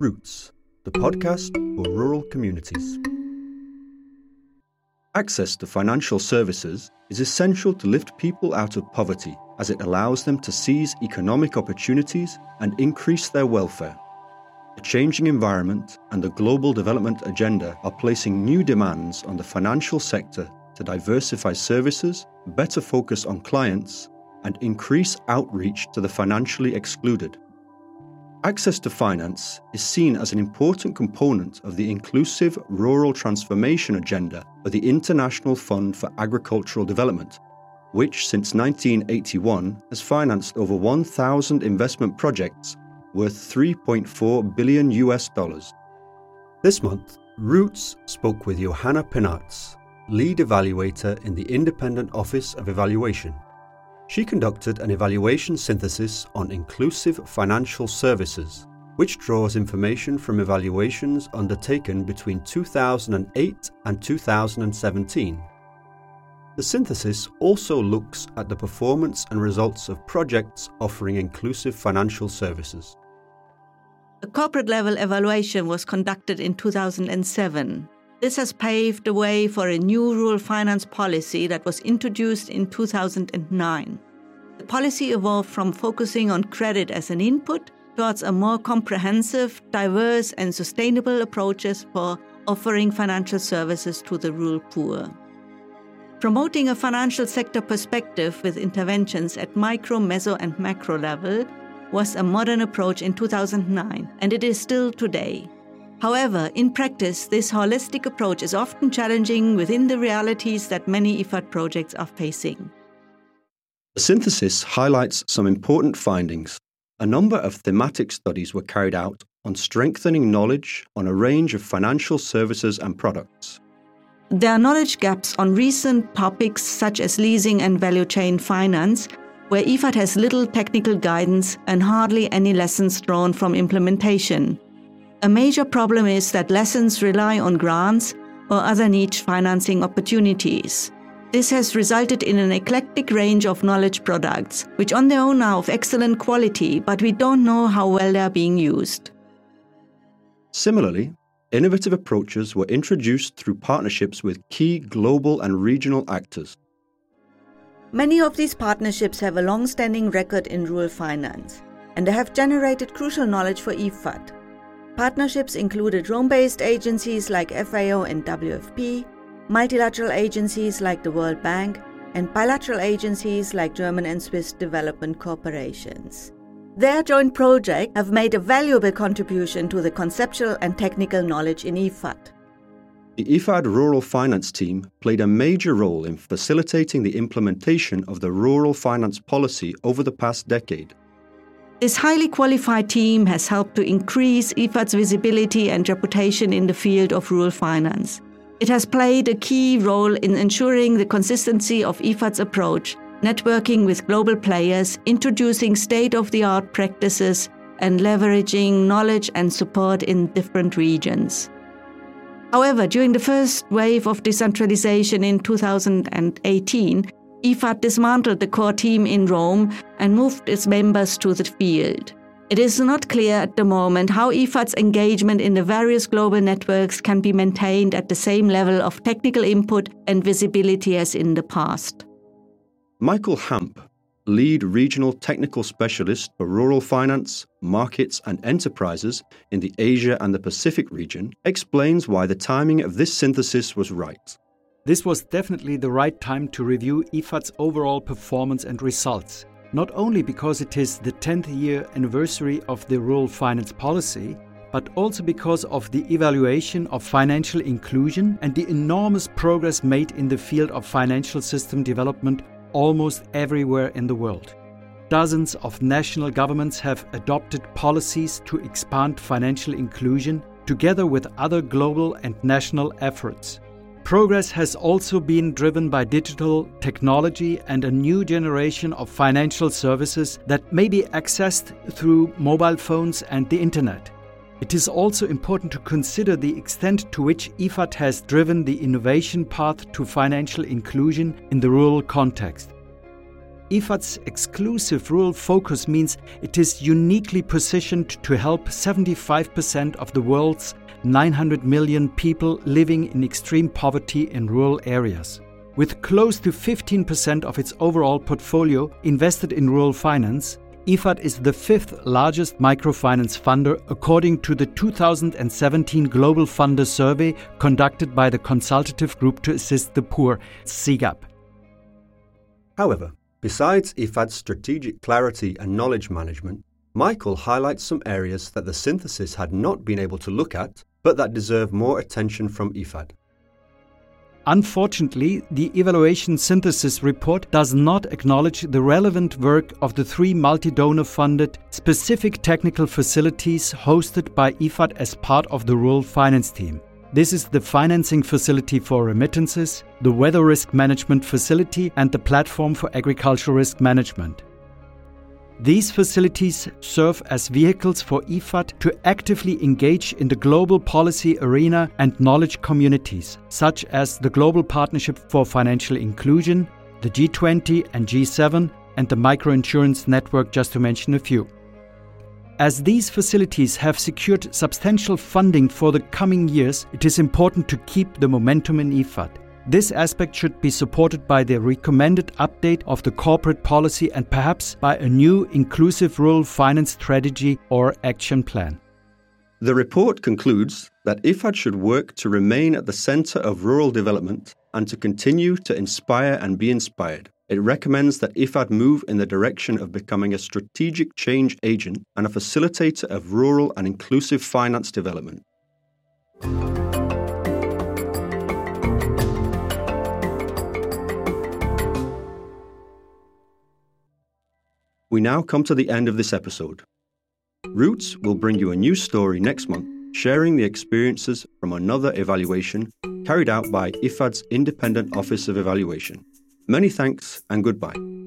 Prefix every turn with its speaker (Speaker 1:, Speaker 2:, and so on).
Speaker 1: Roots, the podcast for rural communities. Access to financial services is essential to lift people out of poverty as it allows them to seize economic opportunities and increase their welfare. A changing environment and the global development agenda are placing new demands on the financial sector to diversify services, better focus on clients, and increase outreach to the financially excluded. Access to finance is seen as an important component of the inclusive rural transformation agenda of the International Fund for Agricultural Development, which since 1981 has financed over 1,000 investment projects worth 3.4 billion US dollars. This month, Roots spoke with Johanna Pennarz, lead evaluator in the Independent Office of Evaluation. She conducted an evaluation synthesis on inclusive financial services, which draws information from evaluations undertaken between 2008 and 2017. The synthesis also looks at the performance and results of projects offering inclusive financial services.
Speaker 2: A corporate level evaluation was conducted in 2007 this has paved the way for a new rural finance policy that was introduced in 2009. The policy evolved from focusing on credit as an input towards a more comprehensive, diverse, and sustainable approaches for offering financial services to the rural poor. Promoting a financial sector perspective with interventions at micro, meso, and macro level was a modern approach in 2009, and it is still today. However, in practice, this holistic approach is often challenging within the realities that many IFAD projects are facing.
Speaker 1: The synthesis highlights some important findings. A number of thematic studies were carried out on strengthening knowledge on a range of financial services and products.
Speaker 2: There are knowledge gaps on recent topics such as leasing and value chain finance, where IFAD has little technical guidance and hardly any lessons drawn from implementation. A major problem is that lessons rely on grants or other niche financing opportunities. This has resulted in an eclectic range of knowledge products, which on their own are of excellent quality, but we don't know how well they are being used.
Speaker 1: Similarly, innovative approaches were introduced through partnerships with key global and regional actors.
Speaker 2: Many of these partnerships have a long standing record in rural finance, and they have generated crucial knowledge for IFAD. Partnerships included Rome based agencies like FAO and WFP, multilateral agencies like the World Bank, and bilateral agencies like German and Swiss development corporations. Their joint projects have made a valuable contribution to the conceptual and technical knowledge in IFAD.
Speaker 1: The IFAD Rural Finance Team played a major role in facilitating the implementation of the rural finance policy over the past decade.
Speaker 2: This highly qualified team has helped to increase IFAD's visibility and reputation in the field of rural finance. It has played a key role in ensuring the consistency of IFAD's approach, networking with global players, introducing state of the art practices, and leveraging knowledge and support in different regions. However, during the first wave of decentralization in 2018, IFAD dismantled the core team in Rome and moved its members to the field. It is not clear at the moment how IFAD's engagement in the various global networks can be maintained at the same level of technical input and visibility as in the past.
Speaker 1: Michael Hamp, lead regional technical specialist for rural finance, markets, and enterprises in the Asia and the Pacific region, explains why the timing of this synthesis was right.
Speaker 3: This was definitely the right time to review IFAD's overall performance and results, not only because it is the 10th year anniversary of the rural finance policy, but also because of the evaluation of financial inclusion and the enormous progress made in the field of financial system development almost everywhere in the world. Dozens of national governments have adopted policies to expand financial inclusion together with other global and national efforts. Progress has also been driven by digital technology and a new generation of financial services that may be accessed through mobile phones and the internet. It is also important to consider the extent to which IFAD has driven the innovation path to financial inclusion in the rural context. IFAD's exclusive rural focus means it is uniquely positioned to help 75% of the world's 900 million people living in extreme poverty in rural areas. With close to 15% of its overall portfolio invested in rural finance, IFAD is the fifth largest microfinance funder according to the 2017 Global Funder Survey conducted by the Consultative Group to Assist the Poor, CGAP.
Speaker 1: However, besides IFAD's strategic clarity and knowledge management, Michael highlights some areas that the synthesis had not been able to look at, but that deserve more attention from IFAD.
Speaker 3: Unfortunately, the evaluation synthesis report does not acknowledge the relevant work of the three multi donor funded specific technical facilities hosted by IFAD as part of the rural finance team. This is the financing facility for remittances, the weather risk management facility, and the platform for agricultural risk management. These facilities serve as vehicles for IFAD to actively engage in the global policy arena and knowledge communities, such as the Global Partnership for Financial Inclusion, the G20 and G7, and the Microinsurance Network, just to mention a few. As these facilities have secured substantial funding for the coming years, it is important to keep the momentum in IFAD. This aspect should be supported by the recommended update of the corporate policy and perhaps by a new inclusive rural finance strategy or action plan.
Speaker 1: The report concludes that IFAD should work to remain at the centre of rural development and to continue to inspire and be inspired. It recommends that IFAD move in the direction of becoming a strategic change agent and a facilitator of rural and inclusive finance development. We now come to the end of this episode. Roots will bring you a new story next month, sharing the experiences from another evaluation carried out by IFAD's Independent Office of Evaluation. Many thanks and goodbye.